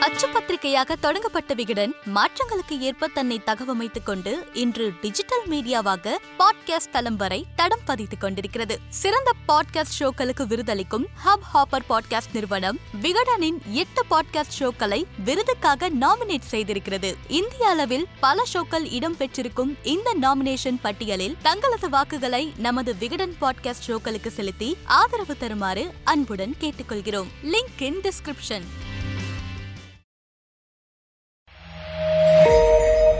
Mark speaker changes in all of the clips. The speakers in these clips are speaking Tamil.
Speaker 1: அச்சு பத்திரிகையாக தொடங்கப்பட்ட விகடன் மாற்றங்களுக்கு ஏற்ப தன்னை தகவமைத்துக் கொண்டு இன்று டிஜிட்டல் மீடியாவாக பாட்காஸ்ட் தளம் வரை தடம் பதித்துக் கொண்டிருக்கிறது. சிறந்த பாட்காஸ்ட் ஷோக்களுக்கு விருதளிக்கும் ஹப் ஹாப்பர் பாட்காஸ்ட் நிறுவனம் விகடனின் எட்டு பாட்காஸ்ட் ஷோக்களை விருதுக்காக நாமினேட் செய்திருக்கிறது. இந்திய அளவில் பல ஷோக்கள் இடம்பெற்றிருக்கும் இந்த நாமினேஷன் பட்டியலில் தங்களது வாக்குகளை நமது விகடன் பாட்காஸ்ட் ஷோக்களுக்கு செலுத்தி ஆதரவு தருமாறு அன்புடன் கேட்டுக்கொள்கிறோம். Link in description.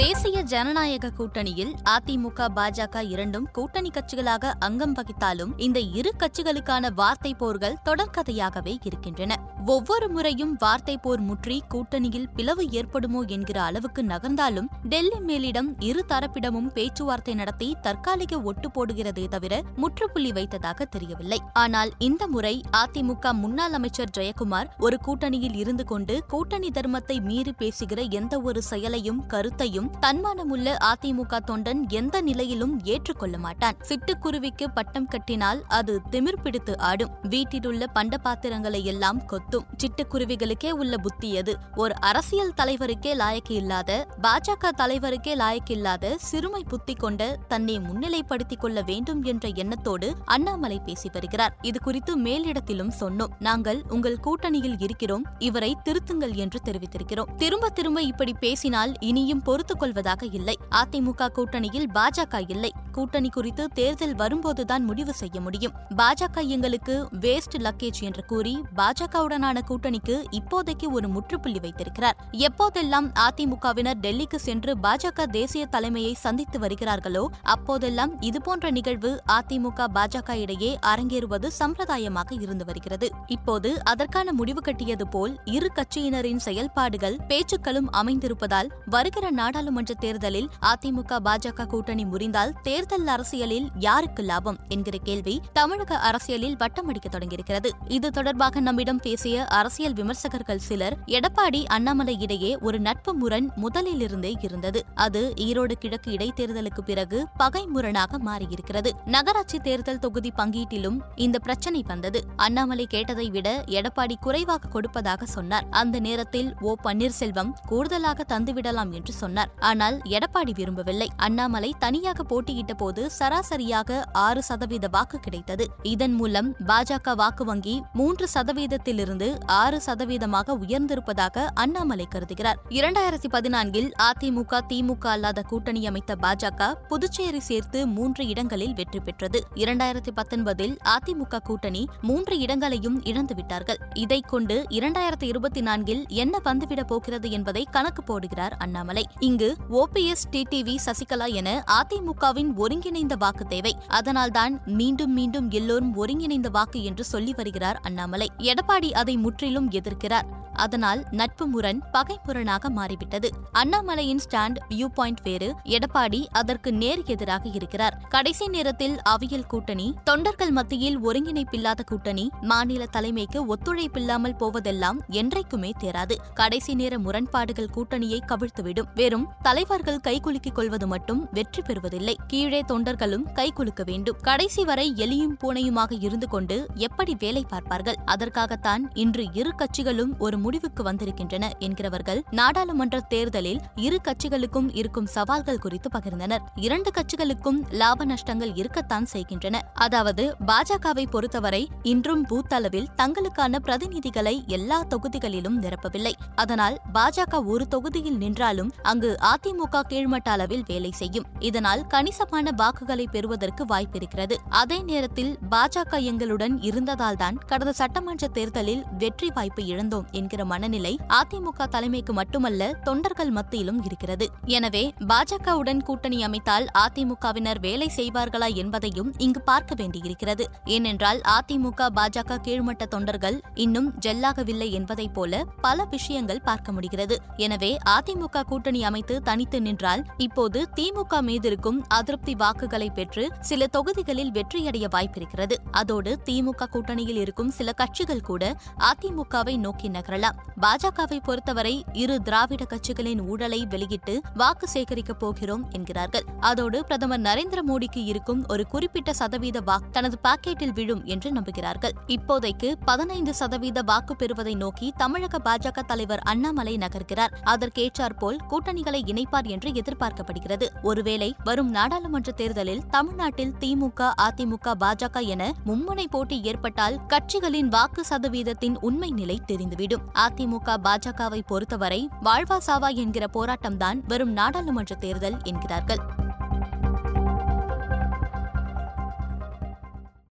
Speaker 1: தேசிய ஜனநாயக கூட்டணியில் அதிமுக பாஜக இரண்டும் கூட்டணி கட்சிகளாக அங்கம் வகித்தாலும் இந்த இரு கட்சிகளுக்கான வார்த்தை போர்கள் தொடர்கதையாகவே இருக்கின்றன. ஒவ்வொரு முறையும் வார்த்தை போர் முற்றி கூட்டணியில் பிளவு ஏற்படுமோ என்கிற அளவுக்கு நகர்ந்தாலும் டெல்லி மேலிடம் இரு தரப்பிடமும் பேச்சுவார்த்தை நடத்தி தற்காலிக ஒட்டு போடுகிறதே தவிர முற்றுப்புள்ளி வைத்ததாக தெரியவில்லை. ஆனால் இந்த முறை அதிமுக முன்னாள் அமைச்சர் ஜெயக்குமார் ஒரு கூட்டணியில் இருந்து கொண்டு கூட்டணி தர்மத்தை மீறி பேசுகிற எந்த ஒரு செயலையும் கருத்தையும் தன்மானமுள்ள அதிமுக தொண்டன் எந்த நிலையிலும் ஏற்றுக்கொள்ள மாட்டான். சிட்டுக்குருவிக்கு பட்டம் கட்டினால் அது திமிர் பிடித்து ஆடும். வீட்டிலுள்ள பண்ட பாத்திரங்களை எல்லாம் கொத்தும். சிட்டுக்குருவிகளுக்கே உள்ள புத்தி அது ஒரு அரசியல் தலைவருக்கே லாயக்கு இல்லாத பாஜக தலைவருக்கே லாயக்கு இல்லாத சிறுமை புத்தி கொண்ட தன்னை முன்னிலைப்படுத்திக் கொள்ள வேண்டும் என்ற எண்ணத்தோடு அண்ணாமலை பேசி வருகிறார். இது குறித்து மேலிடத்திலும் சொன்னோம். நாங்கள் உங்கள் கூட்டணியில் இருக்கிறோம். இவரை திருத்துங்கள் என்று தெரிவித்திருக்கிறோம். திரும்ப திரும்ப இப்படி பேசினால் இனியும் பொறுத்து கொள்வதாக இல்லை. அதிமுக கூட்டணியில் பாஜக இல்லை. கூட்டணி குறித்து தேர்தல் வரும்போதுதான் முடிவு செய்ய முடியும். பாஜக எங்களுக்கு வேஸ்ட் லக்கேஜ் என்று கூறி பாஜகவுடனான கூட்டணிக்கு இப்போதைக்கு ஒரு முற்றுப்புள்ளி வைத்திருக்கிறார். எப்போதெல்லாம் அதிமுகவினர் டெல்லிக்கு சென்று பாஜக தேசிய தலைமையை சந்தித்து வருகிறார்களோ அப்போதெல்லாம் இதுபோன்ற நிகழ்வு அதிமுக பாஜக இடையே அரங்கேறுவது சம்பிரதாயமாக இருந்து வருகிறது. இப்போது அதற்கான முடிவு கட்டியது போல் இரு கட்சியினரின் செயல்பாடுகள் பேச்சுக்களும் அமைந்திருப்பதால் வருகிற நாடாளுமன்ற தேர்தலில் அதிமுக பாஜக கூட்டணி முறிந்தால் தேர்தல் அரசியலில் யாருக்கு லாபம் என்கிற கேள்வி தமிழக அரசியலில் வட்டமடிக்க தொடங்கியிருக்கிறது. இது தொடர்பாக நம்மிடம் பேசிய அரசியல் விமர்சகர்கள் சிலர் எடப்பாடி அண்ணாமலை இடையே ஒரு நட்பு முரண் முதலிலிருந்தே இருந்தது. அது ஈரோடு கிழக்கு இடைத்தேர்தலுக்கு பிறகு பகை முரணாக மாறியிருக்கிறது. நகராட்சி தேர்தல் தொகுதி பங்கீட்டிலும் இந்த பிரச்சனை வந்தது. அண்ணாமலை கேட்டதை விட எடப்பாடி குறைவாக கொடுப்பதாக சொன்னார். அந்த நேரத்தில் ஓ பன்னீர்செல்வம் கூடுதலாக தந்துவிடலாம் என்று சொன்னார். ஆனால் எடப்பாடி விரும்பவில்லை. அண்ணாமலை தனியாக போட்டியிட்ட போது சராசரியாக ஆறு சதவீத வாக்கு கிடைத்தது. இதன் மூலம் பாஜக வாக்கு வங்கி மூன்று சதவீதத்திலிருந்து ஆறு சதவீதமாக உயர்ந்திருப்பதாக அண்ணாமலை கருதுகிறார். இரண்டாயிரத்தி பதினான்கில் அதிமுக திமுக அல்லாத கூட்டணி அமைத்த பாஜக புதுச்சேரி சேர்த்து மூன்று இடங்களில் வெற்றி பெற்றது. இரண்டாயிரத்தி பத்தொன்பதில் அதிமுக கூட்டணி மூன்று இடங்களையும் இழந்துவிட்டார்கள் இதைக் கொண்டு இரண்டாயிரத்தி இருபத்தி நான்கில் என்ன வந்துவிடப் போகிறது என்பதை கணக்கு போடுகிறார் அண்ணாமலை. இங்கு ஓபிஎஸ் டிடிவி சசிகலா என அதிமுகவின் ஒருங்கிணைந்த வாக்கு தேவை. அதனால்தான் மீண்டும் மீண்டும் எல்லோரும் ஒருங்கிணைந்த வாக்கு என்று சொல்லி வருகிறார் அண்ணாமலை. எடப்பாடி அதை முற்றிலும் எதிர்க்கிறார். அதனால் நட்பு முரண் பகை முரணாக மாறிவிட்டது. அண்ணாமலையின் ஸ்டாண்ட் வியூ பாயிண்ட் வேறு. எடப்பாடி அதற்கு நேர் எதிராக இருக்கிறார். கடைசி நேரத்தில் அவியல் கூட்டணி தொண்டர்கள் மத்தியில் ஒருங்கிணைப்பில்லாத கூட்டணி மாநில தலைமைக்கு ஒத்துழைப்பில்லாமல் போவதெல்லாம் என்றைக்குமே தேராது. கடைசி நேர முரண்பாடுகள் கூட்டணியை கவிழ்த்துவிடும். வெறும் தலைவர்கள் கைகுலுக்கிக் கொள்வது மட்டும் வெற்றி பெறுவதில்லை. கீழே தொண்டர்களும் கைகுலுக்க வேண்டும். கடைசி வரை எலியும் பூனையுமாக இருந்து கொண்டு எப்படி வேலை பார்ப்பார்கள்? அதற்காகத்தான் இன்று இரு கட்சிகளும் ஒரு முடிவுக்கு வந்திருக்கின்றன என்கிறவர்கள் நாடாளுமன்ற தேர்தலில் இரு கட்சிகளுக்கும் இருக்கும் சவால்கள் குறித்து பகிர்ந்தனர். இரண்டு கட்சிகளுக்கும் லாப நஷ்டங்கள் இருக்கத்தான் செய்கின்றன. அதாவது பாஜகவை பொறுத்தவரை இன்றும் பூத் அளவில் தங்களுக்கான பிரதிநிதிகளை எல்லா தொகுதிகளிலும் நிரப்பவில்லை. அதனால் பாஜக ஒரு தொகுதியில் நின்றாலும் அங்கு அதிமுக கீழ்மட்ட அளவில் வேலை செய்யும். இதனால் கணிசமான வாக்குகளை பெறுவதற்கு வாய்ப்பிருக்கிறது. அதே நேரத்தில் பாஜக எங்களுடன் இருந்ததால்தான் கடந்த சட்டமன்ற தேர்தலில் வெற்றி வாய்ப்பு இழந்தோம் என்கிற மனநிலை அதிமுக தலைமைக்கு மட்டுமல்ல தொண்டர்கள் மத்தியிலும் இருக்கிறது. எனவே பாஜகவுடன் கூட்டணி அமைத்தால் அதிமுகவினர் வேலை செய்வார்களா என்பதையும் இங்கு பார்க்க வேண்டியிருக்கிறது. ஏனென்றால் அதிமுக பாஜக கீழ்மட்ட தொண்டர்கள் இன்னும் ஜெல்லாகவில்லை என்பதைப் போல பல விஷயங்கள் பார்க்க முடிகிறது. எனவே அதிமுக கூட்டணி அமைத்து தனித்து நின்றால் இப்போது திமுக மீதிருக்கும் அதிருப்தி வாக்குகளை பெற்று சில தொகுதிகளில் வெற்றியடைய வாய்ப்பிருக்கிறது. அதோடு திமுக கூட்டணியில் இருக்கும் சில கட்சிகள் கூட அதிமுகவை நோக்கி நகரலாம். பாஜகவை பொறுத்தவரை இரு திராவிட கட்சிகளின் ஊழலை வெளியிட்டு வாக்கு சேகரிக்கப் போகிறோம் என்கிறார்கள். அதோடு பிரதமர் நரேந்திர மோடிக்கு இருக்கும் ஒரு குறிப்பிட்ட சதவீத வாக்கு தனது பாக்கெட்டில் விழும் என்று நம்புகிறார்கள். இப்போதைக்கு பதினைந்து சதவீத வாக்கு பெறுவதை நோக்கி தமிழக பாஜக தலைவர் அண்ணாமலை நகர்கிறார். அதற்கேற்றாற்போல் கூட்டணிகளை இணைப்பார் என்று எதிர்பார்க்கப்படுகிறது. ஒருவேளை வரும் நாடாளுமன்ற தேர்தலில் தமிழ்நாட்டில் திமுக அதிமுக பாஜக என மும்முனை போட்டி ஏற்பட்டால் கட்சிகளின் வாக்கு சதவீதத்தின் உண்மை நிலை தெரிந்துவிடும். அதிமுக பாஜகவை பொறுத்தவரை வாழ்வா சாவா என்கிற போராட்டம்தான் வரும் நாடாளுமன்ற தேர்தல் என்கிறார்கள்.